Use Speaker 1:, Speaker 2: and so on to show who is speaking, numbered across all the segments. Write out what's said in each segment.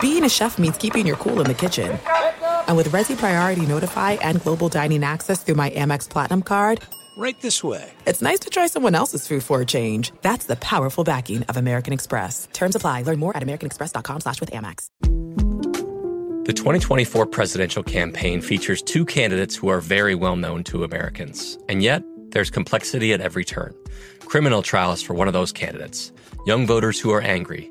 Speaker 1: Being a chef means keeping your cool in the kitchen. And with Resy Priority Notify and Global Dining Access through my Amex Platinum card,
Speaker 2: right this way.
Speaker 1: It's nice to try someone else's food for a change. That's the powerful backing of American Express. Terms apply. Learn more at americanexpress.com slash with Amex.
Speaker 3: The 2024 presidential campaign features two candidates who are very well known to Americans. And yet, there's complexity at every turn. Criminal trials for one of those candidates. Young voters who are angry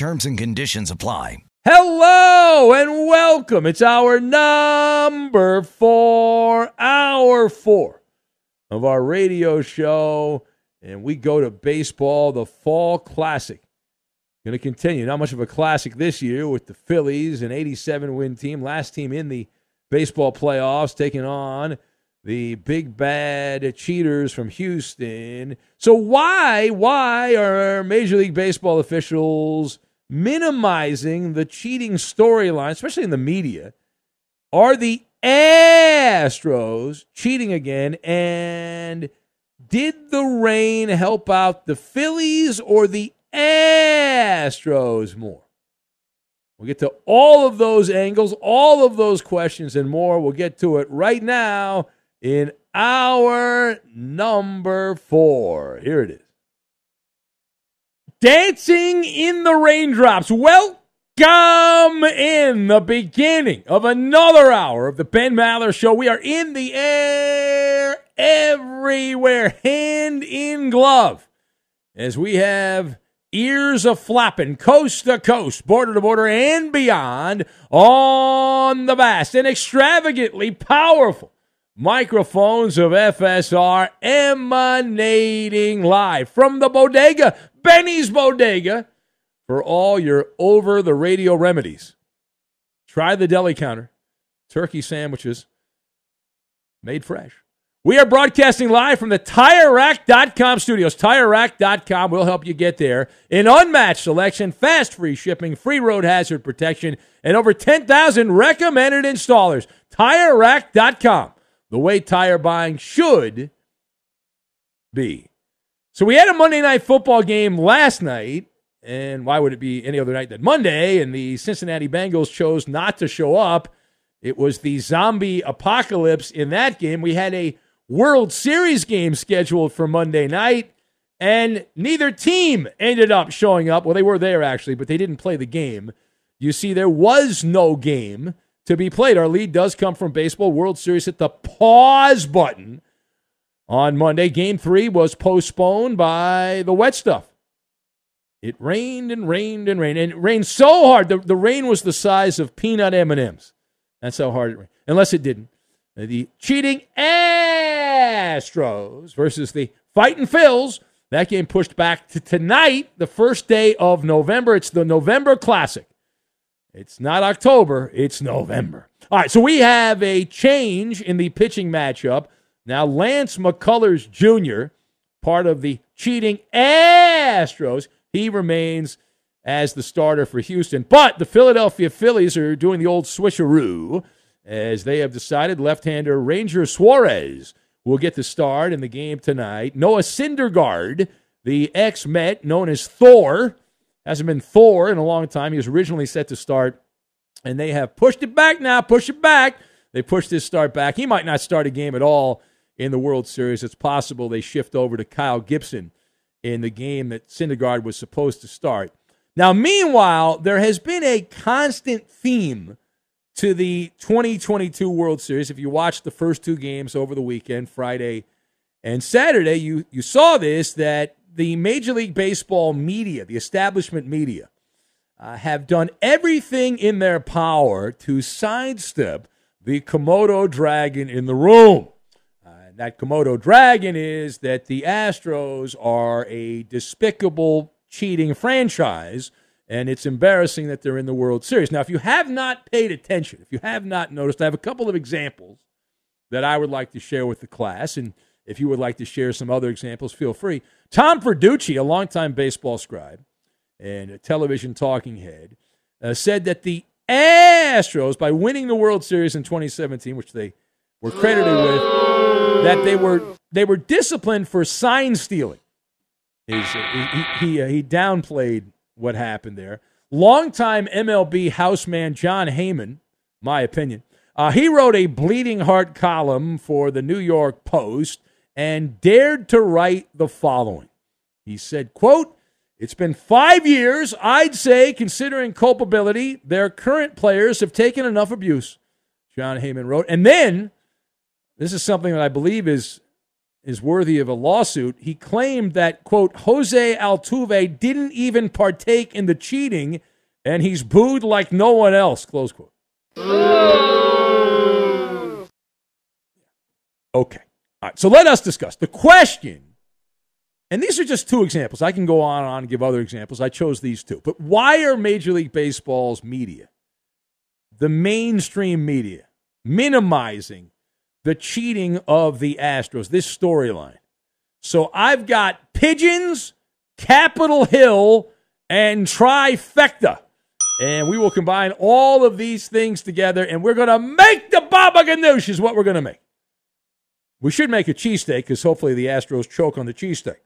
Speaker 4: Terms and conditions apply.
Speaker 5: Hello and welcome. It's hour number four, hour four of our radio show. And we go to baseball, the Fall Classic. Going to continue. Not much of a classic this year with the Phillies, an 87 win team, last team in the baseball playoffs, taking on the big bad cheaters from Houston. So why why are Major League Baseball officials minimizing the cheating storyline, especially in the media, are the Astros cheating again? And did the rain help out the Phillies or the Astros more? We'll get to all of those angles, all of those questions, and more. We'll get to it right now in hour number four. Here it is. Dancing in the Raindrops. Welcome in the beginning of another hour of the Ben Maller Show. We are in the air everywhere, hand in glove, as we have ears a flapping coast to coast, border to border, and beyond on the vast and extravagantly powerful microphones of FSR emanating live from the bodega Benny's Bodega for all your over the radio remedies. Try the deli counter, turkey sandwiches made fresh. We are broadcasting live from the TireRack.com studios. TireRack.com will help you get there. An unmatched selection, fast free shipping, free road hazard protection, and over 10,000 recommended installers. TireRack.com, the way tire buying should be. So we had a Monday night football game last night, and why would it be any other night than Monday? And the Cincinnati Bengals chose not to show up. It was the zombie apocalypse in that game. We had a World Series game scheduled for Monday night, and neither team ended up showing up. Well, they were there actually, but they didn't play the game. You see, there was no game to be played. Our lead does come from baseball. World Series hit the pause button on Monday. Game three was postponed by the wet stuff. It rained and rained and rained, and it rained so hard. The, the rain was the size of peanut M&Ms. That's how hard it rained. Unless it didn't. Uh, the cheating Astros versus the Fighting Phils. That game pushed back to tonight, the first day of November. It's the November Classic. It's not October, it's November. All right, so we have a change in the pitching matchup. Now, Lance McCullers Jr., part of the cheating Astros, he remains as the starter for Houston. But the Philadelphia Phillies are doing the old switcheroo as they have decided left hander Ranger Suarez will get the start in the game tonight. Noah Syndergaard, the ex Met known as Thor, hasn't been Thor in a long time. He was originally set to start, and they have pushed it back now, push it back. They pushed his start back. He might not start a game at all in the World Series. It's possible they shift over to Kyle Gibson in the game that Syndergaard was supposed to start. Now, meanwhile, there has been a constant theme to the 2022 World Series. If you watched the first two games over the weekend, Friday and Saturday, you, you saw this that the Major League Baseball media, the establishment media, uh, have done everything in their power to sidestep the Komodo dragon in the room. That Komodo dragon is that the Astros are a despicable, cheating franchise and it's embarrassing that they're in the World Series. Now, if you have not paid attention, if you have not noticed, I have a couple of examples that I would like to share with the class. And if you would like to share some other examples, feel free. Tom Verducci, a longtime baseball scribe and a television talking head, uh, said that the Astros, by winning the World Series in 2017, which they were credited with, that they were they were disciplined for sign stealing. He he, uh, he downplayed what happened there. Longtime MLB houseman Jon Heyman, my opinion, uh, he wrote a bleeding heart column for the New York Post and dared to write the following. He said, quote, it's been five years, I'd say, considering culpability, their current players have taken enough abuse, Jon Heyman wrote. And then, this is something that I believe is is worthy of a lawsuit. He claimed that, quote, Jose Altuve didn't even partake in the cheating and he's booed like no one else, close quote. Okay. All right. So let us discuss. The question, and these are just two examples. I can go on and on and give other examples. I chose these two. But why are Major League Baseball's media, the mainstream media, minimizing the cheating of the Astros, this storyline. So I've got Pigeons, Capitol Hill, and Trifecta. And we will combine all of these things together, and we're going to make the Baba Ganoush, is what we're going to make. We should make a cheesesteak because hopefully the Astros choke on the cheesesteak.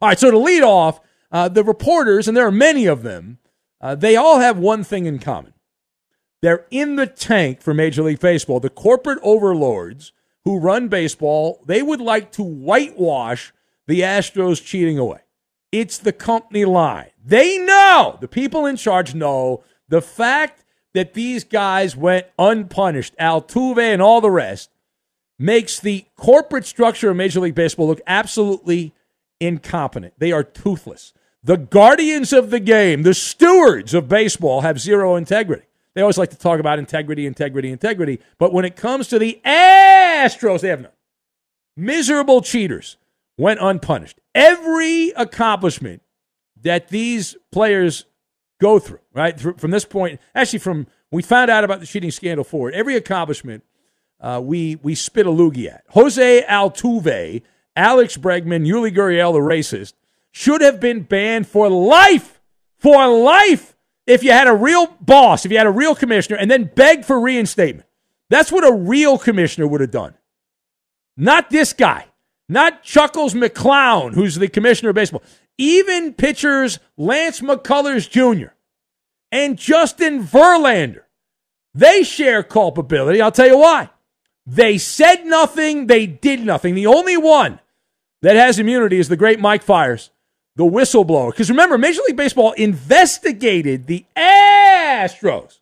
Speaker 5: All right, so to lead off, uh, the reporters, and there are many of them, uh, they all have one thing in common. They're in the tank for Major League Baseball. The corporate overlords who run baseball, they would like to whitewash the Astros cheating away. It's the company line. They know, the people in charge know the fact that these guys went unpunished, Altuve and all the rest, makes the corporate structure of Major League Baseball look absolutely incompetent. They are toothless. The guardians of the game, the stewards of baseball, have zero integrity. They always like to talk about integrity, integrity, integrity. But when it comes to the Astros, they have none. Miserable cheaters went unpunished. Every accomplishment that these players go through, right, from this point, actually, from we found out about the cheating scandal forward, every accomplishment uh, we we spit a loogie at. Jose Altuve, Alex Bregman, Yuli Gurriel, the racist, should have been banned for life, for life if you had a real boss, if you had a real commissioner, and then beg for reinstatement. That's what a real commissioner would have done. Not this guy. Not Chuckles McClown, who's the commissioner of baseball. Even pitchers Lance McCullers Jr. and Justin Verlander, they share culpability. I'll tell you why. They said nothing, they did nothing. The only one that has immunity is the great Mike Fiers the whistleblower. Because remember, Major League Baseball investigated the Astros,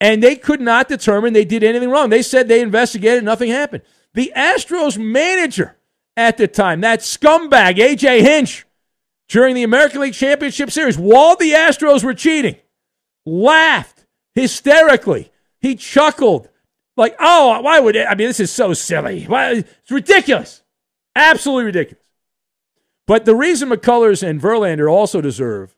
Speaker 5: and they could not determine they did anything wrong. They said they investigated, nothing happened. The Astros manager at the time, that scumbag, AJ Hinch, during the American League Championship Series, while the Astros were cheating, laughed hysterically. He chuckled Like, oh, why would it? I mean, this is so silly. Why, it's ridiculous. Absolutely ridiculous. But the reason McCullers and Verlander also deserve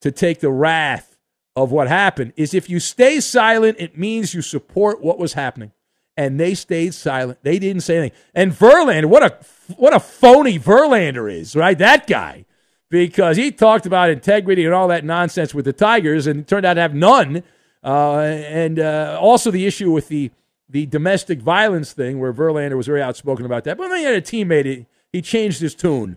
Speaker 5: to take the wrath of what happened is if you stay silent, it means you support what was happening. And they stayed silent. They didn't say anything. And Verlander, what a what a phony Verlander is, right? That guy. Because he talked about integrity and all that nonsense with the Tigers and turned out to have none. Uh, and uh, also the issue with the the domestic violence thing, where Verlander was very outspoken about that. But when he had a teammate, he changed his tune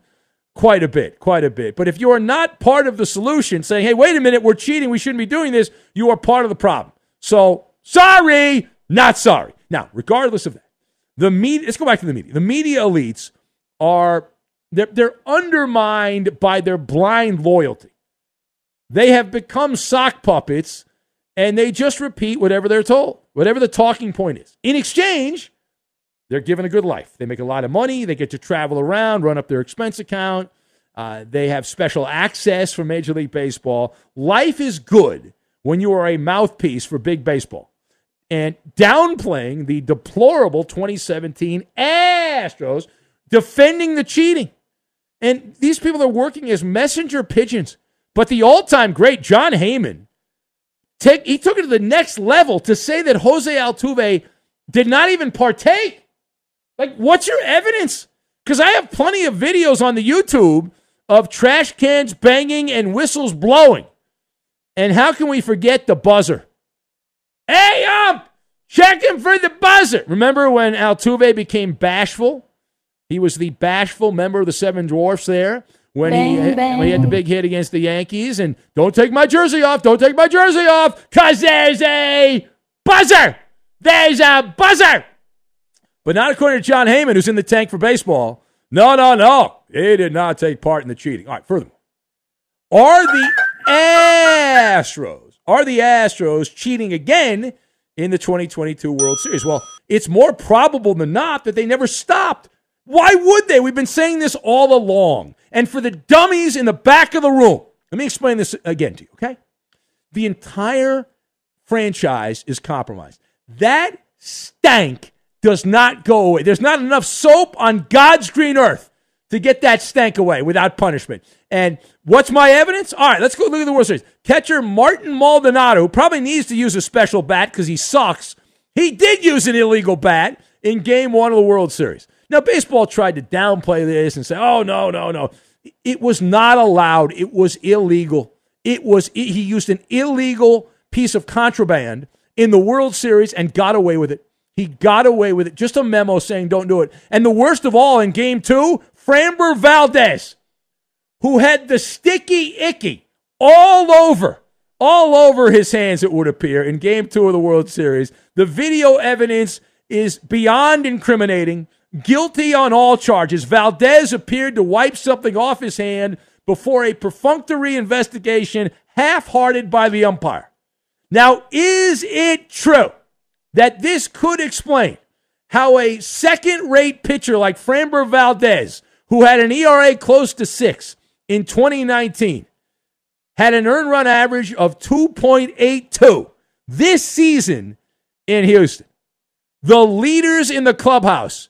Speaker 5: quite a bit, quite a bit. But if you are not part of the solution, saying, hey, wait a minute, we're cheating, we shouldn't be doing this, you are part of the problem. So, sorry, not sorry. Now, regardless of that, the media, let's go back to the media. The media elites are, they're, they're undermined by their blind loyalty. They have become sock puppets and they just repeat whatever they're told, whatever the talking point is. In exchange, they're given a good life. They make a lot of money. They get to travel around, run up their expense account. Uh, they have special access for Major League Baseball. Life is good when you are a mouthpiece for big baseball. And downplaying the deplorable 2017 Astros, defending the cheating. And these people are working as messenger pigeons. But the all time great Jon Heyman, take, he took it to the next level to say that Jose Altuve did not even partake. Like, what's your evidence? Because I have plenty of videos on the YouTube of trash cans banging and whistles blowing. And how can we forget the buzzer? Hey, um, checking for the buzzer. Remember when Altuve became bashful? He was the bashful member of the Seven Dwarfs there when bang, he bang. when he had the big hit against the Yankees. And don't take my jersey off. Don't take my jersey off, cause there's a buzzer. There's a buzzer. But not according to Jon Heyman, who's in the tank for baseball. No, no, no. He did not take part in the cheating. All right, furthermore, are the Astros, are the Astros cheating again in the 2022 World Series? Well, it's more probable than not that they never stopped. Why would they? We've been saying this all along. And for the dummies in the back of the room, let me explain this again to you, okay? The entire franchise is compromised. That stank does not go away. There's not enough soap on God's green earth to get that stank away without punishment. And what's my evidence? All right, let's go look at the World Series. Catcher Martin Maldonado, who probably needs to use a special bat because he sucks, he did use an illegal bat in game one of the World Series. Now, baseball tried to downplay this and say, oh, no, no, no. It was not allowed. It was illegal. It was, he used an illegal piece of contraband in the World Series and got away with it. He got away with it. Just a memo saying don't do it. And the worst of all in game two, Framber Valdez, who had the sticky icky all over, all over his hands, it would appear, in game two of the World Series. The video evidence is beyond incriminating, guilty on all charges. Valdez appeared to wipe something off his hand before a perfunctory investigation, half hearted by the umpire. Now, is it true? That this could explain how a second rate pitcher like Framber Valdez, who had an ERA close to six in 2019, had an earned run average of 2.82 this season in Houston. The leaders in the clubhouse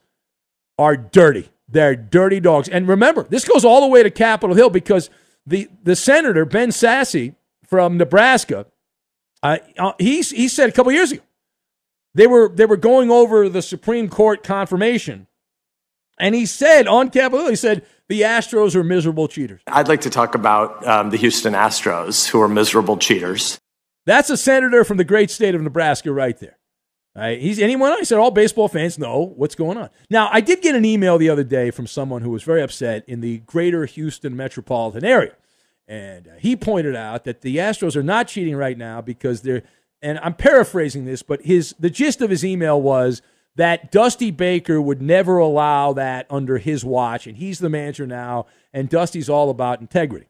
Speaker 5: are dirty. They're dirty dogs. And remember, this goes all the way to Capitol Hill because the, the senator, Ben Sasse from Nebraska, uh, uh he, he said a couple years ago, they were they were going over the Supreme Court confirmation, and he said on Capitol, Hill, he said the Astros are miserable cheaters.
Speaker 2: I'd like to talk about um, the Houston Astros, who are miserable cheaters.
Speaker 5: That's a senator from the great state of Nebraska, right there. Right? He's anyone. I said all baseball fans know what's going on. Now, I did get an email the other day from someone who was very upset in the greater Houston metropolitan area, and uh, he pointed out that the Astros are not cheating right now because they're and I'm paraphrasing this, but his the gist of his email was that Dusty Baker would never allow that under his watch, and he's the manager now, and Dusty's all about integrity.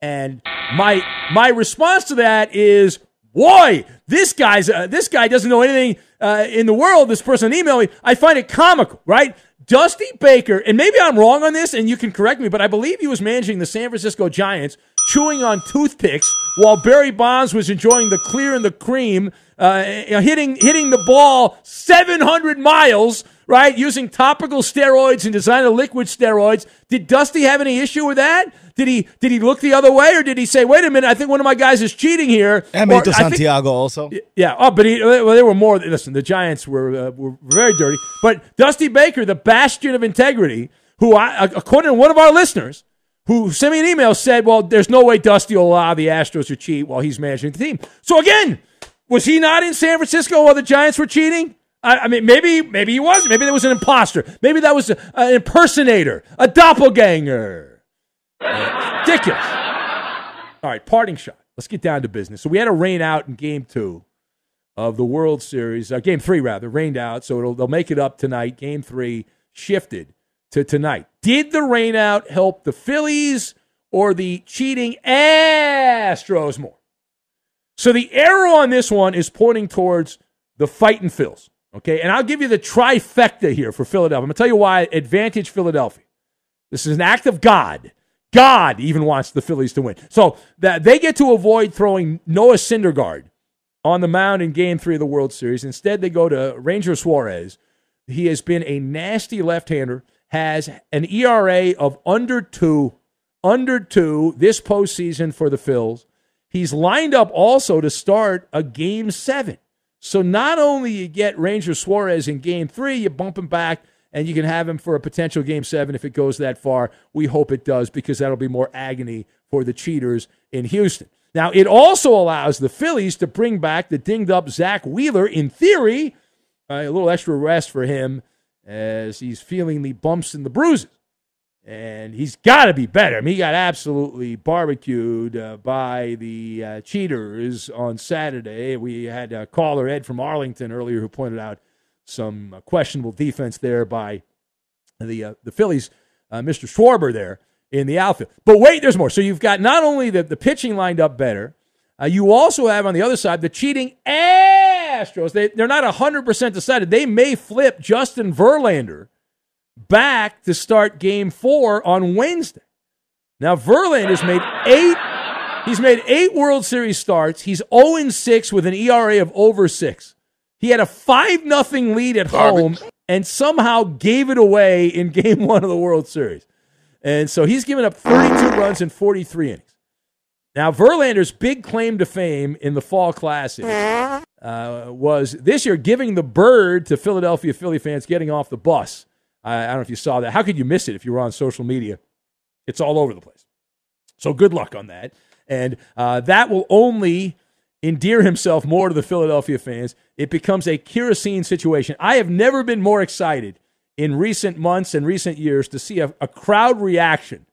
Speaker 5: And my my response to that is, boy, this guy's uh, this guy doesn't know anything uh, in the world. This person emailed me. I find it comical, right? Dusty Baker, and maybe I'm wrong on this, and you can correct me, but I believe he was managing the San Francisco Giants chewing on toothpicks while Barry Bonds was enjoying the clear and the cream, uh, hitting hitting the ball 700 miles, right, using topical steroids and designer liquid steroids. Did Dusty have any issue with that? Did he did he look the other way, or did he say, "Wait a minute, I think one of my guys is cheating here"?
Speaker 6: And Mito Santiago also.
Speaker 5: yeah. Oh, but he, well, there were more. Listen, the Giants were uh, were very dirty. But Dusty Baker, the bastion of integrity, who I, according to one of our listeners, who sent me an email, said, "Well, there's no way Dusty will allow the Astros to cheat while he's managing the team." So again, was he not in San Francisco while the Giants were cheating? I, I mean, maybe maybe he was. Maybe there was an imposter. Maybe that was a, an impersonator, a doppelganger. Ridiculous. All right, parting shot. Let's get down to business. So we had a rain out in game two of the World Series, uh, game three rather, rained out. So they'll make it up tonight. Game three shifted to tonight. Did the rain out help the Phillies or the cheating Astros more? So the arrow on this one is pointing towards the fighting Phils. Okay, and I'll give you the trifecta here for Philadelphia. I'm gonna tell you why advantage Philadelphia. This is an act of God. God even wants the Phillies to win. So that they get to avoid throwing Noah Syndergaard on the mound in game three of the World Series. Instead, they go to Ranger Suarez. He has been a nasty left hander, has an ERA of under two, under two this postseason for the Phils. He's lined up also to start a game seven. So not only you get Ranger Suarez in game three, you bump him back and you can have him for a potential game seven if it goes that far. We hope it does because that'll be more agony for the cheaters in Houston. Now, it also allows the Phillies to bring back the dinged up Zack Wheeler, in theory, uh, a little extra rest for him as he's feeling the bumps and the bruises. And he's got to be better. I mean, he got absolutely barbecued uh, by the uh, cheaters on Saturday. We had a caller, Ed from Arlington, earlier who pointed out some uh, questionable defense there by the uh, the Phillies, uh, Mr. Schwarber there in the outfield. But wait, there's more. So you've got not only the, the pitching lined up better, uh, you also have on the other side the cheating Astros. They, they're not 100% decided. They may flip Justin Verlander back to start game four on Wednesday. Now, Verlander's made eight. He's made eight World Series starts. He's 0 6 with an ERA of over six. He had a 5 nothing lead at home and somehow gave it away in game one of the World Series. And so he's given up 32 runs in 43 innings. Now, Verlander's big claim to fame in the Fall Classic uh, was this year giving the bird to Philadelphia Philly fans getting off the bus. I, I don't know if you saw that. How could you miss it if you were on social media? It's all over the place. So good luck on that. And uh, that will only endear himself more to the Philadelphia fans. It becomes a kerosene situation. I have never been more excited in recent months and recent years to see a, a crowd reaction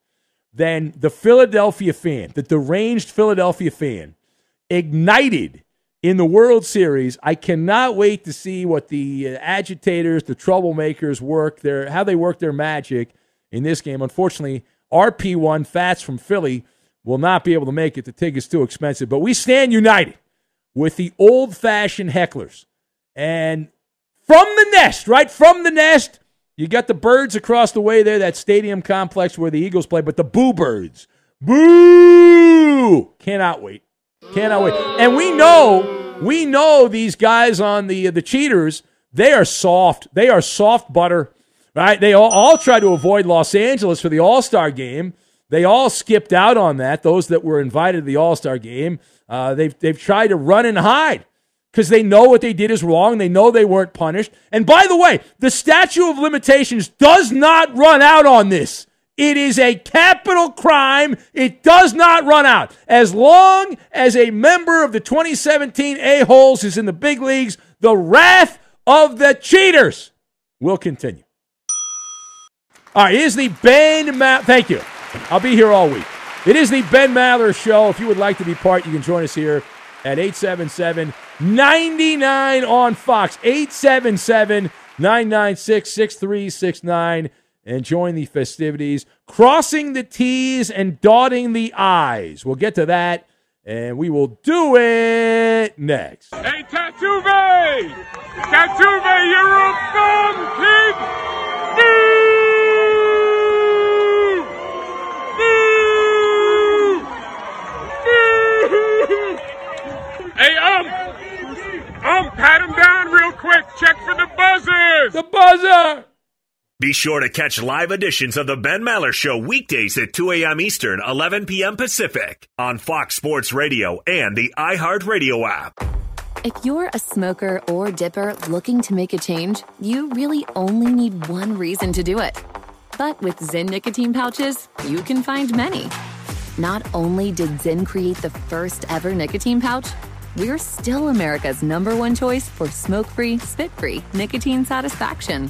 Speaker 5: than the Philadelphia fan, the deranged Philadelphia fan, ignited in the World Series. I cannot wait to see what the uh, agitators, the troublemakers work their how they work their magic in this game. Unfortunately, RP1 Fats from Philly will not be able to make it. The ticket's too expensive, but we stand united with the old-fashioned hecklers. And from the nest, right from the nest, you got the birds across the way there, that stadium complex where the Eagles play, but the boo birds. Boo! Cannot wait. Cannot wait. And we know, we know these guys on the the cheaters, they are soft. They are soft butter. Right? They all, all try to avoid Los Angeles for the All-Star game. They all skipped out on that. Those that were invited to the All-Star game, uh, they've they've tried to run and hide because they know what they did is wrong. They know they weren't punished. And by the way, the statute of limitations does not run out on this. It is a capital crime. It does not run out. As long as a member of the 2017 A-Holes is in the big leagues, the wrath of the cheaters will continue. All right, here's the Ben Maller. Thank you. I'll be here all week. It is the Ben Maller Show. If you would like to be part, you can join us here at 877 99 on Fox. 877 996 6369 enjoying the festivities, crossing the T's and dotting the I's. We'll get to that, and we will do it next.
Speaker 7: Hey, Tatuve! Tatuve, you're a bum, kid! Boo! Boo! Boo! Hey, um, um, pat him down real quick. Check for the buzzers.
Speaker 5: The buzzer.
Speaker 6: Be sure to catch live editions of The Ben Maller Show weekdays at 2 a.m. Eastern, 11 p.m. Pacific on Fox Sports Radio and the iHeartRadio app.
Speaker 8: If you're a smoker or dipper looking to make a change, you really only need one reason to do it. But with Zyn nicotine pouches, you can find many. Not only did Zyn create the first ever nicotine pouch, we're still America's number one choice for smoke free, spit free nicotine satisfaction.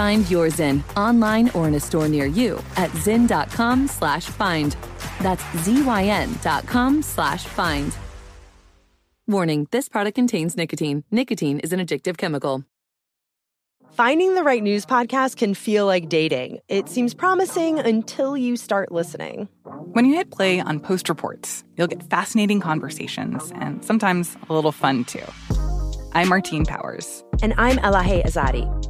Speaker 8: Find your Zyn online or in a store near you at zyn.com slash find. That's Z-Y-N dot com slash find. Warning, this product contains nicotine. Nicotine is an addictive chemical.
Speaker 9: Finding the right news podcast can feel like dating. It seems promising until you start listening.
Speaker 10: When you hit play on Post Reports, you'll get fascinating conversations and sometimes a little fun too. I'm Martine Powers.
Speaker 9: And I'm Elahe Azadi.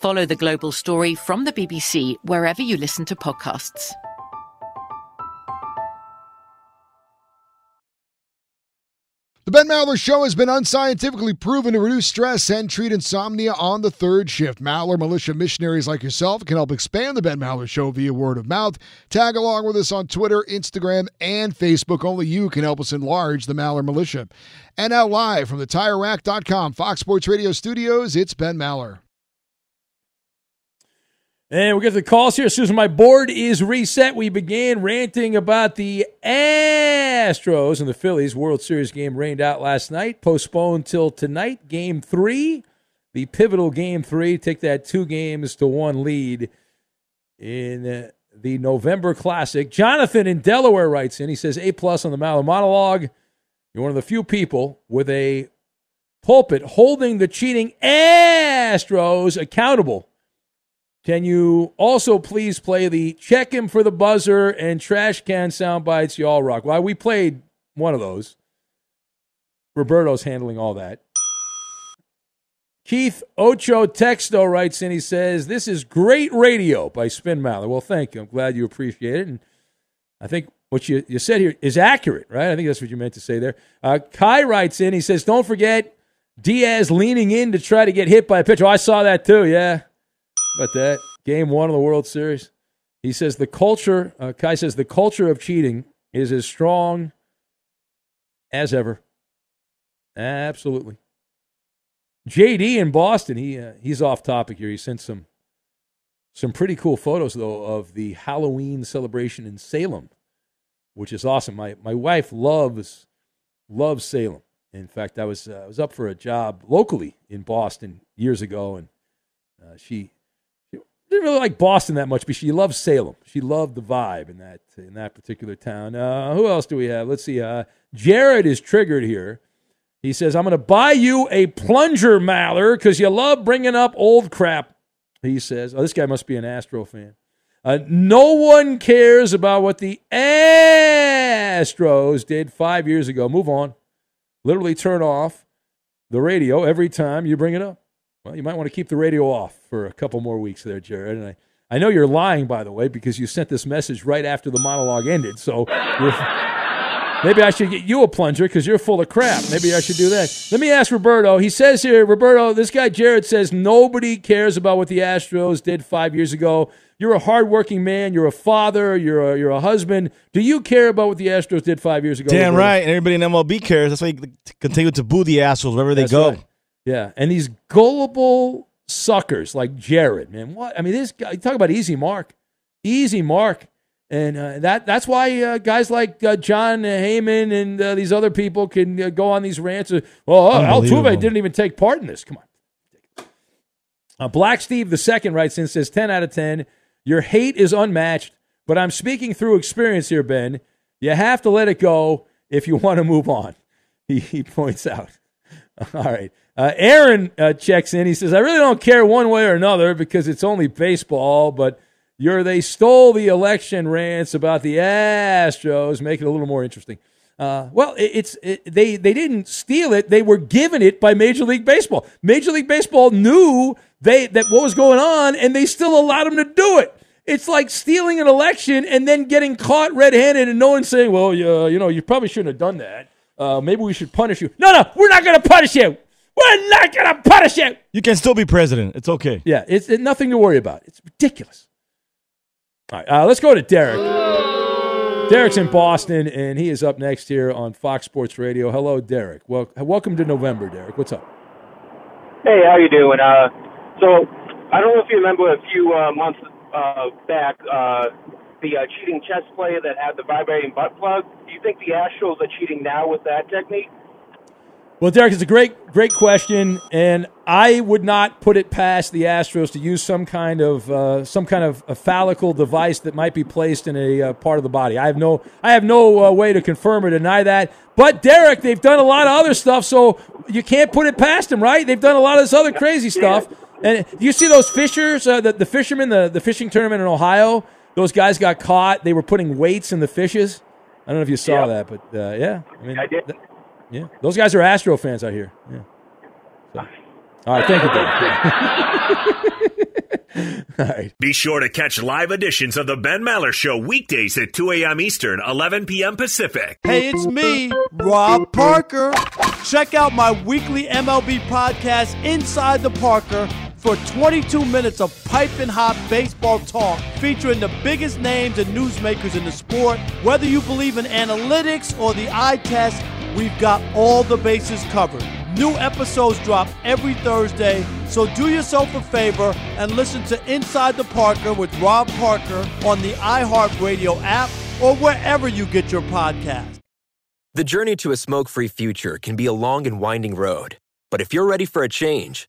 Speaker 11: Follow the global story from the BBC wherever you listen to podcasts.
Speaker 12: The Ben Maller Show has been unscientifically proven to reduce stress and treat insomnia on the third shift. Maller Militia missionaries like yourself can help expand the Ben Maller Show via word of mouth. Tag along with us on Twitter, Instagram, and Facebook. Only you can help us enlarge the Maller Militia. And now, live from the TireRack.com Fox Sports Radio studios, it's Ben Maller.
Speaker 5: And we get the calls here. As soon as my board is reset, we began ranting about the Astros and the Phillies World Series game rained out last night, postponed till tonight. Game three, the pivotal game three, take that two games to one lead in the November Classic. Jonathan in Delaware writes in. He says A plus on the Maller monologue. You're one of the few people with a pulpit holding the cheating Astros accountable can you also please play the check him for the buzzer and trash can sound bites you all rock? Well, we played one of those. Roberto's handling all that. Keith Ocho Texto writes in, he says, This is great radio by Spin Maller. Well, thank you. I'm glad you appreciate it. And I think what you, you said here is accurate, right? I think that's what you meant to say there. Uh, Kai writes in, he says, Don't forget Diaz leaning in to try to get hit by a pitch. Oh, I saw that too, yeah about that. Game one of the World Series. He says the culture, uh, Kai says the culture of cheating is as strong as ever. Absolutely. JD in Boston, he uh, he's off topic here. He sent some some pretty cool photos though of the Halloween celebration in Salem, which is awesome. My my wife loves loves Salem. In fact, I was uh, I was up for a job locally in Boston years ago, and uh, she, she didn't really like Boston that much, but she loved Salem. She loved the vibe in that in that particular town. Uh, who else do we have? Let's see. Uh, Jared is triggered here. He says, "I'm going to buy you a plunger mailer because you love bringing up old crap." He says, "Oh, this guy must be an Astro fan." Uh, no one cares about what the Astros did five years ago. Move on. Literally turn off the radio every time you bring it up. Well, you might want to keep the radio off for a couple more weeks there, Jared. And I, I know you're lying, by the way, because you sent this message right after the monologue ended. So maybe I should get you a plunger because you're full of crap. Maybe I should do that. Let me ask Roberto. He says here, Roberto, this guy Jared says nobody cares about what the Astros did five years ago. You're a hardworking man. You're a father. You're a, you're a husband. Do you care about what the Astros did five years ago?
Speaker 13: Damn
Speaker 5: Roberto?
Speaker 13: right. And everybody in MLB cares. That's why you continue to boo the Astros wherever they
Speaker 5: That's
Speaker 13: go.
Speaker 5: right. Yeah, and these gullible suckers like Jared, man. What I mean, this guy. Talk about easy mark, easy mark, and uh, that that's why uh, guys like uh, Jon Heyman and uh, these other people can uh, go on these rants. Of, well, uh, Altuve didn't even take part in this. Come on. Uh, Black Steve the second writes in says ten out of ten. Your hate is unmatched, but I'm speaking through experience here, Ben. You have to let it go if you want to move on. He, he points out. All right. Uh, Aaron uh, checks in. He says, I really don't care one way or another because it's only baseball, but your they stole the election rants about the Astros make it a little more interesting. Uh, well, it, it's it, they they didn't steal it; they were given it by Major League Baseball. Major League Baseball knew they that what was going on, and they still allowed them to do it. It's like stealing an election and then getting caught red-handed, and no one saying, "Well, you, you know, you probably shouldn't have done that. Uh, maybe we should punish you." No, no, we're not going to punish you. We're not going to punish you.
Speaker 13: You can still be president. It's okay.
Speaker 5: Yeah, it's, it's nothing to worry about. It's ridiculous. All right, uh, let's go to Derek. Derek's in Boston, and he is up next here on Fox Sports Radio. Hello, Derek. Well, welcome to November, Derek. What's up?
Speaker 14: Hey, how you doing? Uh, so I don't know if you remember a few uh, months uh, back uh, the uh, cheating chess player that had the vibrating butt plug. Do you think the Astros are cheating now with that technique?
Speaker 5: Well, Derek, it's a great, great question, and I would not put it past the Astros to use some kind of uh, some kind of a phallical device that might be placed in a uh, part of the body. I have no, I have no uh, way to confirm or deny that. But Derek, they've done a lot of other stuff, so you can't put it past them, right? They've done a lot of this other crazy stuff. And you see those fishers, uh, the, the fishermen, the, the fishing tournament in Ohio. Those guys got caught. They were putting weights in the fishes. I don't know if you saw that, but uh, yeah, I mean,
Speaker 14: I did.
Speaker 5: th- yeah, those guys are Astro fans out here. Yeah. So. All right, thank you, Derek. All right.
Speaker 6: Be sure to catch live editions of the Ben Maller Show weekdays at 2 a.m. Eastern, 11 p.m. Pacific.
Speaker 15: Hey, it's me, Rob Parker. Check out my weekly MLB podcast, Inside the Parker, for 22 minutes of piping hot baseball talk featuring the biggest names and newsmakers in the sport. Whether you believe in analytics or the eye test, we've got all the bases covered. New episodes drop every Thursday, so do yourself a favor and listen to Inside the Parker with Rob Parker on the iHeartRadio app or wherever you get your podcast.
Speaker 16: The journey to a smoke free future can be a long and winding road. But if you're ready for a change,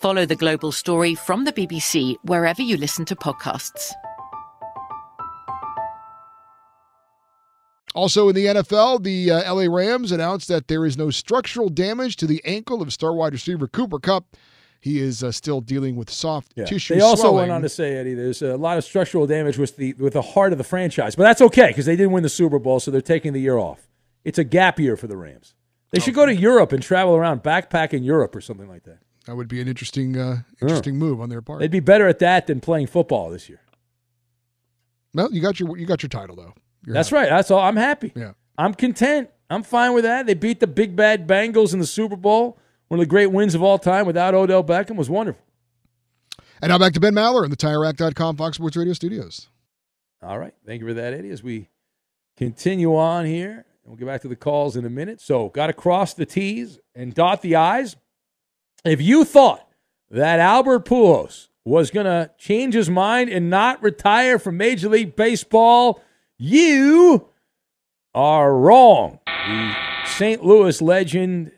Speaker 11: Follow the global story from the BBC wherever you listen to podcasts.
Speaker 17: Also in the NFL, the uh, LA Rams announced that there is no structural damage to the ankle of star wide receiver Cooper Kupp. He is uh, still dealing with soft
Speaker 5: Yeah.
Speaker 17: tissue.
Speaker 5: They also
Speaker 17: swelling.
Speaker 5: went on to say, Eddie, there's a lot of structural damage with the with the heart of the franchise, but that's okay because they didn't win the Super Bowl, so they're taking the year off. It's a gap year for the Rams. They should go to Europe and travel around, backpack in Europe or something like that.
Speaker 17: That would be an interesting, uh, interesting move on their part.
Speaker 5: They'd be better at that than playing football this year.
Speaker 17: Well, you got your you got your title though. You're
Speaker 5: That's
Speaker 17: happy.
Speaker 5: right. That's all. I'm happy.
Speaker 17: Yeah.
Speaker 5: I'm content. I'm fine with that. They beat the big bad Bengals in the Super Bowl. One of the great wins of all time without Odell Beckham was wonderful.
Speaker 17: And now back to Ben Maller in the TireRack.com Fox Sports Radio studios.
Speaker 5: All right. Thank you for that, Eddie. As we continue on here, we'll get back to the calls in a minute. So, got to cross the T's and dot the I's. If you thought that Albert Pujols was going to change his mind and not retire from Major League Baseball, you are wrong. The St. Louis legend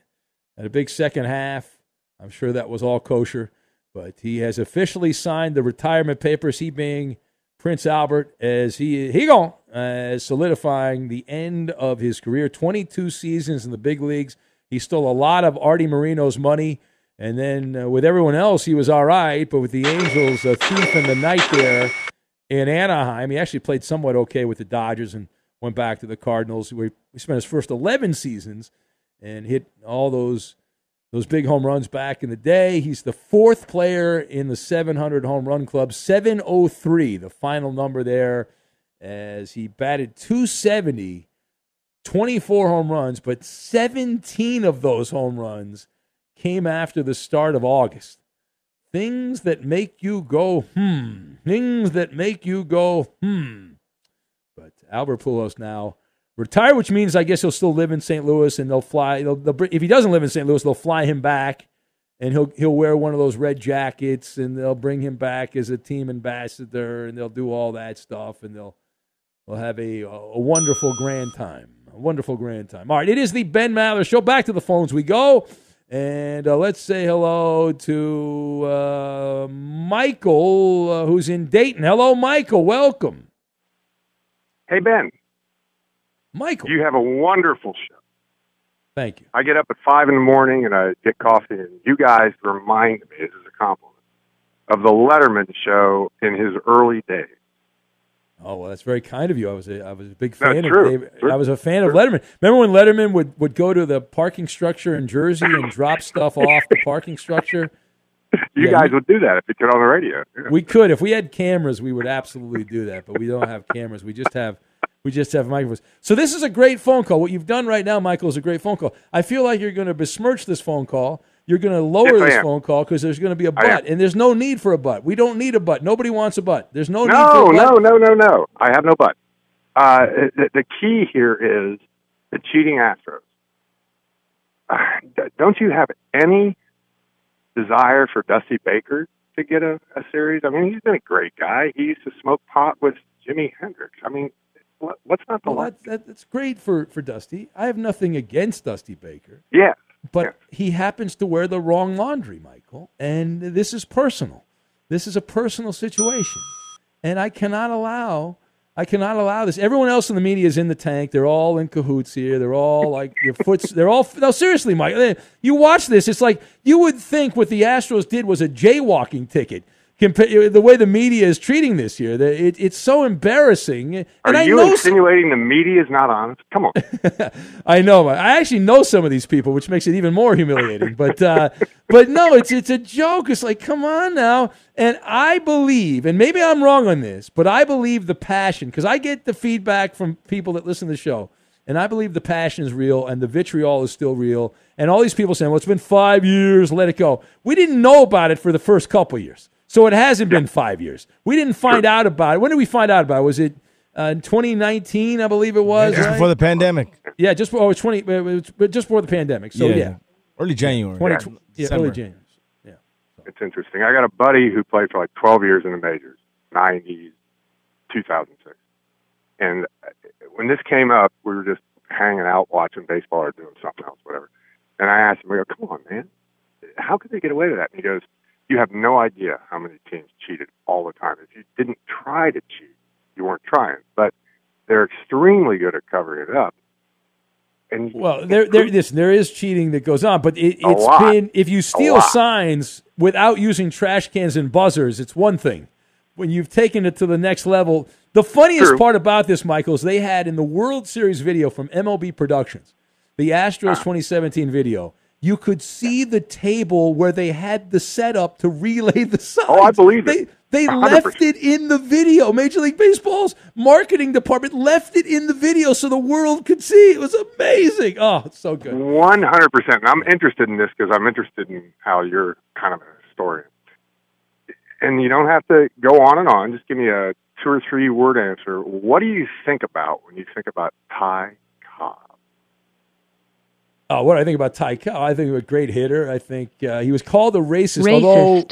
Speaker 5: had a big second half. I'm sure that was all kosher, but he has officially signed the retirement papers. He being Prince Albert as he he gone as solidifying the end of his career. 22 seasons in the big leagues. He stole a lot of Arte Moreno's money, and then uh, with everyone else, he was all right. But with the Angels, a thief in the night there in Anaheim, he actually played somewhat okay with the Dodgers and went back to the Cardinals. Where he spent his first 11 seasons and hit all those those big home runs back in the day. He's the fourth player in the 700 home run club, 703, the final number there, as he batted 270, 24 home runs, but 17 of those home runs came after the start of August. Things that make you go, hmm. Things that make you go, hmm. But Albert Pujols now retired, which means I guess he'll still live in St. Louis, and they'll fly. They'll, they'll, if he doesn't live in St. Louis, they'll fly him back, and he'll he'll wear one of those red jackets, and they'll bring him back as a team ambassador, and they'll do all that stuff, and they'll they'll have a a wonderful grand time, a wonderful grand time. All right, it is the Ben Maller Show. Back to the phones we go. And uh, let's say hello to uh, Michael, uh, who's in Dayton. Hello, Michael. Welcome.
Speaker 18: Hey, Ben.
Speaker 5: Michael.
Speaker 18: You have a wonderful show.
Speaker 5: Thank you.
Speaker 18: I get up at 5 in the morning and I get coffee, and you guys remind me, this is a compliment, of the Letterman show in his early days.
Speaker 5: Oh well, that's very kind of you. I was a, I was a big fan of David. I was a fan of Letterman. Remember when Letterman would, would go to the parking structure in Jersey and drop stuff off the parking structure?
Speaker 18: You
Speaker 5: Yeah,
Speaker 18: guys would do that if you could on the radio. Yeah.
Speaker 5: We could if we had cameras, we would absolutely do that. But we don't have cameras. We just have we just have microphones. So this is a great phone call. What you've done right now, Michael, is a great phone call. I feel like you're going to besmirch this phone call. You're going to lower
Speaker 18: Yes,
Speaker 5: this phone call because there's going to be a butt, and there's no need for a butt. We don't need a butt. Nobody wants a butt. There's no, need
Speaker 18: No,
Speaker 5: for a butt.
Speaker 18: no, no, no, no. I have no butt. Uh, the, the key here is the cheating Astros. Uh, don't you have any desire for Dusty Baker to get a, a series? I mean, he's been a great guy. He used to smoke pot with Jimi Hendrix. I mean, what, what's not the
Speaker 5: Well, that, that, that's great for, for Dusty. I have nothing against Dusty Baker.
Speaker 18: Yeah.
Speaker 5: But he happens to wear the wrong laundry, Michael. And this is personal. This is a personal situation. And I cannot allow I cannot allow this. Everyone else in the media is in the tank. They're all in cahoots here. They're all like your foots. They're all no. Seriously, Mike. You watch this. It's like you would think what the Astros did was a jaywalking ticket. The way the media is treating this here, that it, it's so embarrassing. And
Speaker 18: Are
Speaker 5: I
Speaker 18: you
Speaker 5: know some-
Speaker 18: insinuating the media is not honest? Come on.
Speaker 5: I know. I actually know some of these people, which makes it even more humiliating. But uh, but no, it's it's a joke. It's like, come on now. And I believe, and maybe I'm wrong on this, but I believe the passion because I get the feedback from people that listen to the show, and I believe the passion is real and the vitriol is still real. And all these people saying, "Well, it's been five years. Let it go." We didn't know about it for the first couple years, so it hasn't been five years. We didn't find out about it. When did we find out about it? Was it? Uh, in 2019, I believe it was.
Speaker 13: Just
Speaker 5: right?
Speaker 13: before the pandemic.
Speaker 5: Yeah, just before, oh, 20, uh, it was just before the pandemic. So
Speaker 13: Yeah,
Speaker 5: yeah,
Speaker 13: yeah. Early January.
Speaker 5: 20,
Speaker 13: Yeah.
Speaker 5: yeah, early January. Yeah.
Speaker 18: It's interesting. I got a buddy who played for like 12 years in the majors, 90s, 2006. And uh, when this came up, we were just hanging out watching baseball or doing something else, whatever. And I asked him, I go, come on, man. How could they get away with that? And he goes, you have no idea how many teams cheated all the time. If you didn't try to cheat, you weren't trying. But they're extremely good at covering it up. And
Speaker 5: Well, there, there, listen, there is cheating that goes on, but it, it's been if you steal signs without using trash cans and buzzers, it's one thing. When you've taken it to the next level, the funniest
Speaker 18: True.
Speaker 5: part about this, Michael, is they had in the World Series video from MLB Productions, the Astros
Speaker 18: Ah.
Speaker 5: 2017 video. You could see the table where they had the setup to relay the signs.
Speaker 18: Oh, I believe
Speaker 5: they,
Speaker 18: it.
Speaker 5: They
Speaker 18: 100%.
Speaker 5: left it in the video. Major League Baseball's marketing department left it in the video so the world could see. It was amazing. Oh, it's so good.
Speaker 18: One hundred percent. I'm interested in this because I'm interested in how you're kind of a historian, and you don't have to go on and on. Just give me a two or three word answer. What do you think about when you think about Ty Cobb?
Speaker 5: Oh, what do I think about Ty Cobb? I think he was a great hitter. I think uh, he was called a racist,
Speaker 19: Racist.
Speaker 5: although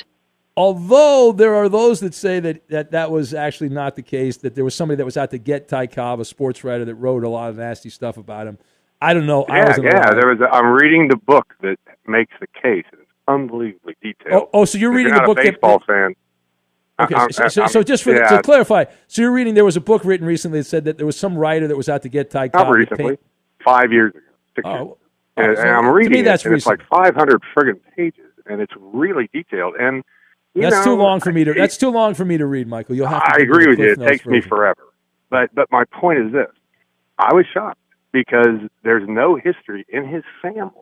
Speaker 5: although there are those that say that, that that was actually not the case. That there was somebody that was out to get Ty Cobb, a sports writer that wrote a lot of nasty stuff about him. I don't know. I
Speaker 18: Yeah,
Speaker 5: wasn't
Speaker 18: yeah.
Speaker 5: alive.
Speaker 18: There was. A, I'm reading the book that makes the case. It's unbelievably detailed.
Speaker 5: Oh, oh, so you're
Speaker 18: If
Speaker 5: reading
Speaker 18: not
Speaker 5: the book
Speaker 18: A
Speaker 5: that-
Speaker 18: baseball fan.
Speaker 5: Okay,
Speaker 18: I'm-
Speaker 5: so, so,
Speaker 18: I'm-
Speaker 5: so just for
Speaker 18: yeah,
Speaker 5: to clarify, so you're reading there was a book written recently that said that there was some writer that was out to get Ty Cobb.
Speaker 18: not recently,
Speaker 5: paint-
Speaker 18: five years ago, six
Speaker 5: Oh,
Speaker 18: years. And,
Speaker 5: so
Speaker 18: and I'm
Speaker 5: to
Speaker 18: reading
Speaker 5: me, that's
Speaker 18: it, and it's like 500 friggin' pages, and it's really detailed. And you
Speaker 5: That's
Speaker 18: know,
Speaker 5: too long for me to. That's too long for me to read, Michael. You'll have to.
Speaker 18: I agree with you. It takes me forever. But but my point is this: I was shocked because there's no history in his family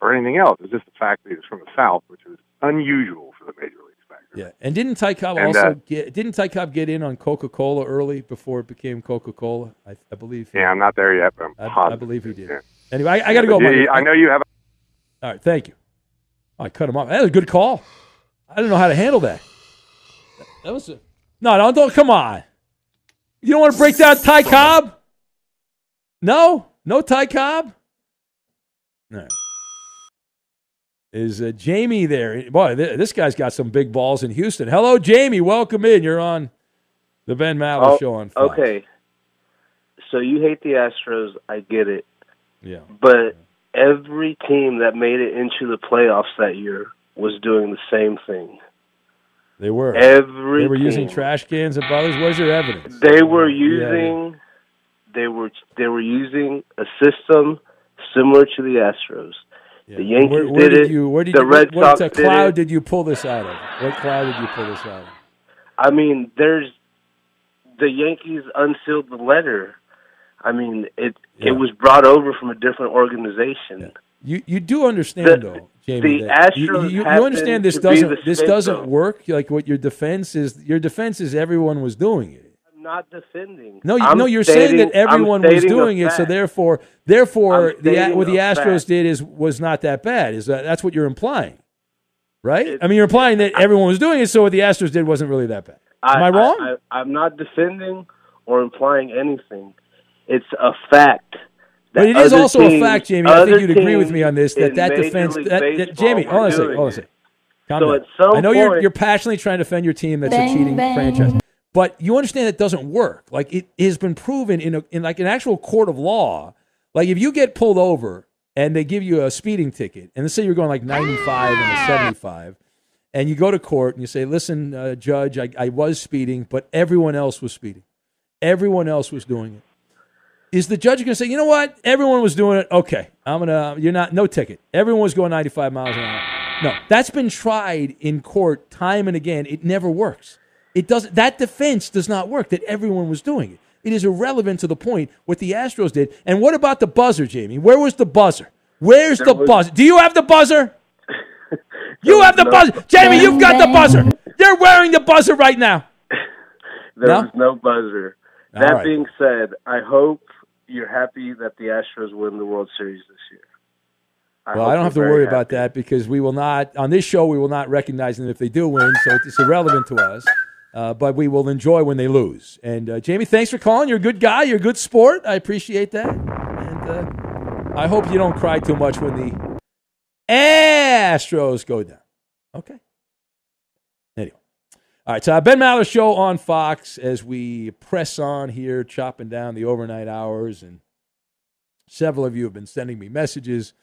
Speaker 18: or anything else. It's just the fact that he was from the South, which is unusual for the major leagues.
Speaker 5: Yeah, and didn't Ty Cobb
Speaker 18: And,
Speaker 5: also
Speaker 18: uh,
Speaker 5: get? Didn't Ty Cobb get in on Coca Cola early before it became Coca Cola? I, I believe.
Speaker 18: Yeah, I'm not there yet, but I'm
Speaker 5: I, I believe he did.
Speaker 18: Yeah.
Speaker 5: Anyway, I, I got to go.
Speaker 18: But you- I know you have.
Speaker 5: All right, thank you. I cut him off. That was a good call. I didn't know how to handle that. That was a no, no, don't come on. You don't want to break down Ty Cobb? No, no Ty Cobb. All right. Is uh, Jamie there? Boy, th- this guy's got some big balls in Houston. Hello, Jamie. Welcome in. You're on the Ben Maller
Speaker 20: Oh,
Speaker 5: Show on Fox.
Speaker 20: Okay. So you hate the Astros, I get it.
Speaker 5: Yeah.
Speaker 20: But every team that made it into the playoffs that year was doing the same thing.
Speaker 5: They were.
Speaker 20: Every
Speaker 5: They were using trash cans and brothers. Where's your evidence?
Speaker 20: They were
Speaker 5: Yeah, yeah.
Speaker 20: using they were they were using a system similar to the Astros. The Yankees
Speaker 5: Where, where
Speaker 20: did,
Speaker 5: did
Speaker 20: it.
Speaker 5: you? Where did
Speaker 20: the
Speaker 5: you?
Speaker 20: Red
Speaker 5: what,
Speaker 20: Sox
Speaker 5: what
Speaker 20: did
Speaker 5: cloud did you pull this out of? What cloud did you pull this out of?
Speaker 20: I mean, there's the Yankees unsealed the letter. I mean, it
Speaker 5: Yeah.
Speaker 20: it was brought over from a different organization.
Speaker 5: You you do understand
Speaker 20: The-
Speaker 5: though, Jamie.
Speaker 20: the
Speaker 5: that you,
Speaker 20: Astros
Speaker 5: you, you understand this doesn't this doesn't work. Like what your defense is. Your defense is everyone was doing it.
Speaker 20: I'm not defending.
Speaker 5: No, you, no, you're
Speaker 20: stating-
Speaker 5: saying that everyone was doing it. So therefore, therefore, the what the Astros
Speaker 20: fact.
Speaker 5: did is was not that bad. Is that that's what you're implying, right? I mean, you're implying that everyone was doing it, so what the Astros did wasn't really that bad. Am I, wrong?
Speaker 20: I, am not defending or implying anything. It's a fact.
Speaker 5: But it
Speaker 20: that
Speaker 5: is
Speaker 20: other
Speaker 5: also a fact, Jamie. I think you'd agree with me on this that that
Speaker 20: Major
Speaker 5: defense. That, that, Jamie, hold on a second. Hold on a second. Calm
Speaker 20: So
Speaker 5: down.
Speaker 20: at some
Speaker 5: I know you're you're passionately trying to defend your team that's a cheating
Speaker 20: bang.
Speaker 5: franchise, but you understand it doesn't work. Like it has been proven in a, in like an actual court of law. Like if you get pulled over and they give you a speeding ticket, and let's say you're going like 95 and a 75, and you go to court and you say, "Listen, uh, judge, I, I was speeding, but everyone else was speeding. Everyone else was doing it." Is the judge going to say, "You know what? Everyone was doing it. Okay, I'm gonna. You're not. No ticket. Everyone was going 95 miles an hour." No, that's been tried in court time and again. It never works. It doesn't. That defense does not work. That everyone was doing it. It is irrelevant to the point what the Astros did. And what about the buzzer, Jamie? Where was the buzzer? Where's the buzzer? Do you have the buzzer? you have the
Speaker 20: no-
Speaker 5: buzzer, Jamie. You've got the buzzer. You're wearing the buzzer right now.
Speaker 20: There
Speaker 5: No?
Speaker 20: was no buzzer. That
Speaker 5: right.
Speaker 20: being said, I hope you're happy that the Astros win the World Series this year.
Speaker 5: well, I don't have to worry
Speaker 20: very
Speaker 5: about that because we will not on this show. We will not recognize them if they do win, so it's irrelevant to us. Uh, but we will enjoy when they lose. And uh, Jamie, thanks for calling. You're a good guy. You're a good sport. I appreciate that. And uh, I hope you don't cry too much when the Astros go down. Okay. All right, so Ben Maller show on Fox as we press on here, chopping down the overnight hours, and several of you have been sending me messages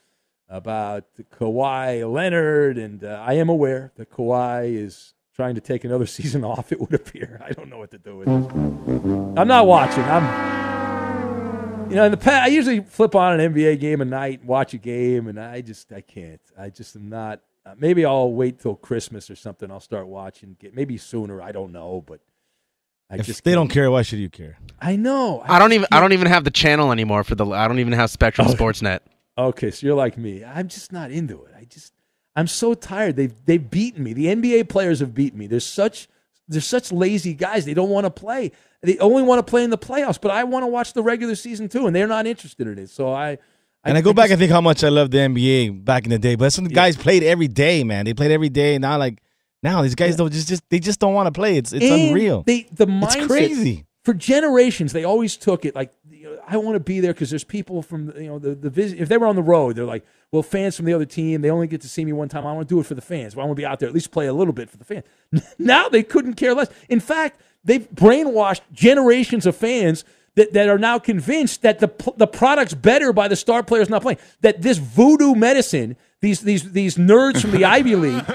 Speaker 5: about Kawhi Leonard, and uh, I am aware that Kawhi is trying to take another season off. It would appear. I don't know what to do with it. I'm not watching. I'm, you know, in the past, I usually flip on an NBA game a night, watch a game, and I just I can't. I just am not. Uh, maybe I'll wait till Christmas or something. I'll start watching. Get maybe sooner. I don't know, but I
Speaker 13: If
Speaker 5: just
Speaker 13: they don't
Speaker 5: can't.
Speaker 13: care, why should you care?
Speaker 5: I know.
Speaker 21: I don't even I don't even have the channel anymore for the I don't even have Spectrum
Speaker 5: Oh.
Speaker 21: Sportsnet.
Speaker 5: Okay, so you're like me. I'm just not into it. I just I'm so tired. They've they've beaten me. The NBA players have beaten me. There's such they're such lazy guys. They don't want to play. They only want to play in the playoffs. But I want to watch the regular season too, and they're not interested in it. So I
Speaker 13: And I, go back and think how much I loved the NBA back in the day. But some guys played every day, man. They played every day. Now, like now, these guys don't just, just they just don't want to play. It's it's
Speaker 5: And
Speaker 13: unreal.
Speaker 5: They the mindset It's
Speaker 13: crazy.
Speaker 5: for generations. They always took it like you know, I want to be there because there's people from you know the the visit. If they were on the road, they're like, well, fans from the other team. They only get to see me one time. I want to do it for the fans. Well, I want to be out there at least play a little bit for the fans. now they couldn't care less. In fact, they've brainwashed generations of fans. That, that are now convinced that the the product's better by the star players not playing. That this voodoo medicine, these these these nerds from the Ivy League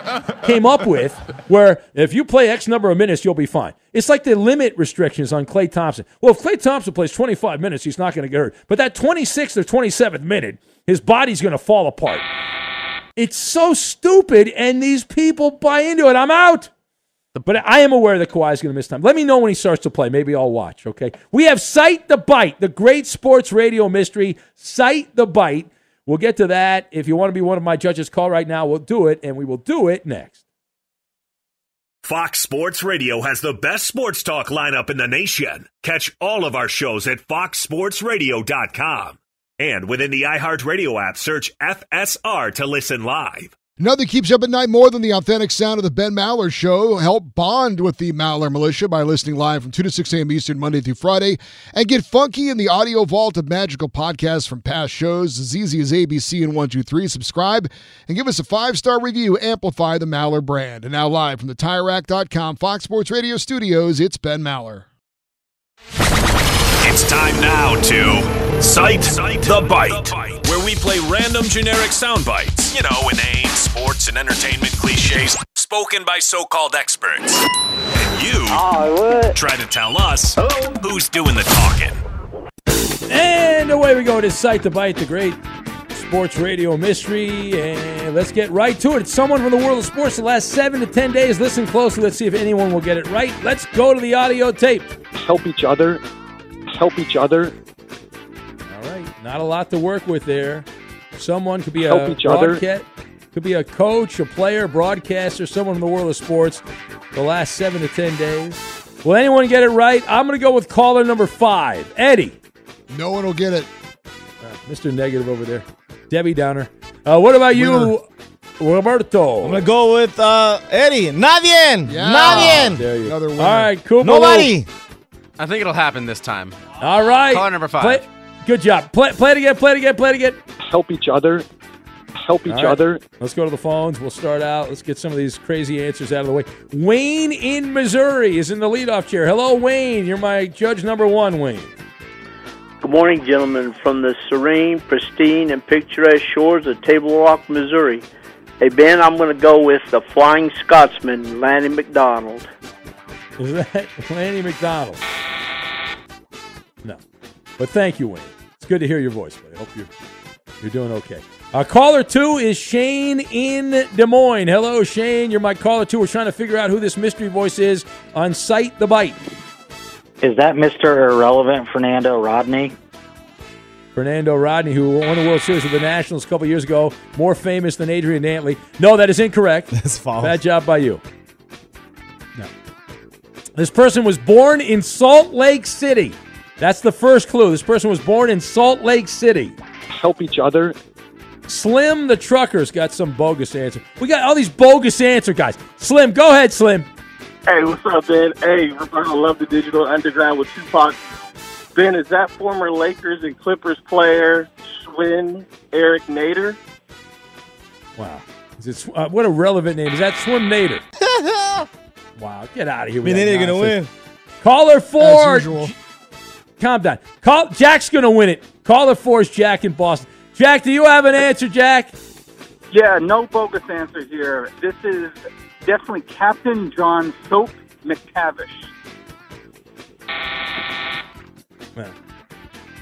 Speaker 5: came up with, where if you play X number of minutes, you'll be fine. It's like the limit restrictions on Klay Thompson. Well, if Klay Thompson plays 25 minutes, he's not going to get hurt. But that 26th or 27th minute, his body's going to fall apart. It's so stupid, and these people buy into it. I'm out. But I am aware that Kawhi is going to miss time. Let me know when he starts to play. Maybe I'll watch. Okay. We have Cite the Bite, the great sports radio mystery. Cite the Bite. We'll get to that. If you want to be one of my judges, call right now. We'll do it, and we will do it next.
Speaker 6: Fox Sports Radio has the best sports talk lineup in the nation. Catch all of our shows at foxsportsradio.com. And within the iHeartRadio app, search FSR to listen live.
Speaker 17: Nothing keeps you up at night more than the authentic sound of the Ben Maller Show. Help bond with the Maller Militia by listening live from 2 to 6 a.m. Eastern, Monday through Friday. And get funky in the audio vault of magical podcasts from past shows as easy as ABC and 123. Subscribe and give us a five star review. Amplify the Maller brand. And now, live from the TireRack.com Fox Sports Radio studios, it's Ben Maller.
Speaker 6: It's time now to Cite, the Bite, where we play random generic sound bites. You know, inane sports and entertainment cliches spoken by so called experts. And you try to tell us who's doing the talking.
Speaker 5: And away we go to Cite the Bite, the great sports radio mystery. And let's get right to it. It's someone from the world of sports the last seven to 10 days. Listen closely. Let's see if anyone will get it right. Let's go to the audio tape.
Speaker 19: help each other, help each other.
Speaker 5: All right. Not a lot to work with there. Someone could be a
Speaker 19: Help each other.
Speaker 5: Broadca- could be a coach, a player, broadcaster, someone in the world of sports the last seven to 10 days. Will anyone get it right? I'm going to go with caller number five, Eddie.
Speaker 17: No one will get it.
Speaker 5: Uh, Mr. Negative over there. Debbie Downer. Uh, what about you, Roberto?
Speaker 13: I'm gonna go with uh, Eddie. Nadie. Nadie.
Speaker 5: There you
Speaker 17: Another
Speaker 5: All
Speaker 17: winner.
Speaker 5: right, cool.
Speaker 13: Nobody.
Speaker 21: I think it'll happen this time.
Speaker 5: All right.
Speaker 21: Caller number five.
Speaker 5: Play- good job. Play, play it again. Play it again. Play it again.
Speaker 19: Help each other. Help each
Speaker 5: All right.
Speaker 19: other.
Speaker 5: Let's go to the phones. We'll start out. Let's get some of these crazy answers out of the way. Wayne in Missouri is in the leadoff chair. Hello, Wayne. You're my judge number one, Wayne.
Speaker 22: Good morning, gentlemen, from the serene, pristine, and picturesque shores of Table Rock, Missouri. Hey, Ben, I'm going to go with the Flying Scotsman, Lanny McDonald.
Speaker 5: Is that Lanny McDonald? No. But thank you, Wayne. It's good to hear your voice, buddy. I hope you're, you're doing okay. Uh, caller two is Shane in Des Moines. Hello, Shane. You're my caller two. We're trying to figure out who this mystery voice is on Cite the Bite.
Speaker 23: Is that Mr. Irrelevant Fernando Rodney?
Speaker 5: Fernando Rodney, who won the World Series with the Nationals a couple years ago, more famous than Adrian Dantley. No, that is incorrect. That's
Speaker 13: false.
Speaker 5: Bad job by you. No. This person was born in Salt Lake City. That's the first clue. This person was born in Salt Lake City.
Speaker 19: Help each other.
Speaker 5: Slim the Trucker's got some bogus answer. We got all these bogus answer guys. Slim, go ahead, Slim.
Speaker 24: Hey, what's up, Ben? Hey, Roberto, love the Digital Underground with Tupac. Ben, is that former Lakers and Clippers player Swen Erick Nater?
Speaker 5: Wow. Is it, uh, what a relevant name. Is that Swen Nater? wow, get out of here.
Speaker 13: I mean, they're gonna win.
Speaker 5: Caller four.
Speaker 13: usual.
Speaker 5: Calm down. Call Jack's gonna win it. Caller four is Jack in Boston. Jack, do you have an answer, Jack?
Speaker 25: Yeah, no bogus answer here. This is definitely Captain John Soap MacTavish.
Speaker 5: Well,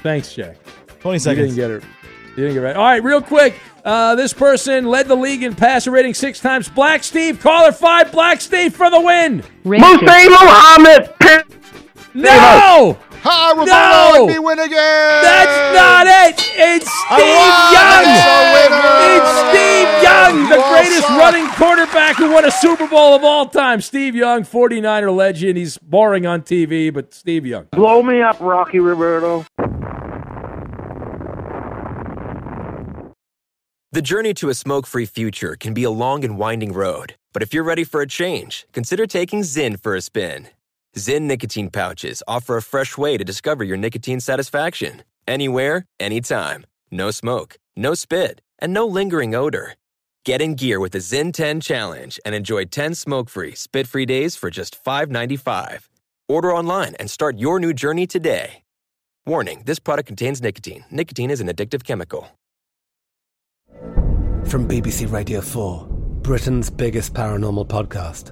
Speaker 5: thanks, Jack.
Speaker 13: 20 seconds.
Speaker 5: You
Speaker 13: seconds.
Speaker 5: didn't get it. You didn't get it right. All right, real quick. Uh, this person led the league in passer rating six times. Black Steve, caller five. Black Steve for the win.
Speaker 24: Muhsin Muhammad.
Speaker 5: No!
Speaker 17: Hi, Roberto.
Speaker 5: No!
Speaker 17: We win again.
Speaker 5: That's not it. It's Steve Young. It's Steve Young, the greatest running quarterback who won a Super Bowl of all time. Steve Young, 49er legend. He's boring on TV, but Steve Young.
Speaker 22: Blow me up, Rocky Roberto.
Speaker 16: The journey to a smoke free future can be a long and winding road, but if you're ready for a change, consider taking Zyn for a spin. Zyn nicotine pouches offer a fresh way to discover your nicotine satisfaction anywhere, anytime. No smoke, no spit, and no lingering odor. Get in gear with the Zyn 10 Challenge and enjoy 10 smoke free, spit free days for just $5.95. Order online and start your new journey today. Warning this product contains nicotine. Nicotine is an addictive chemical.
Speaker 26: From BBC Radio 4, Britain's biggest paranormal podcast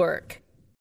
Speaker 27: work.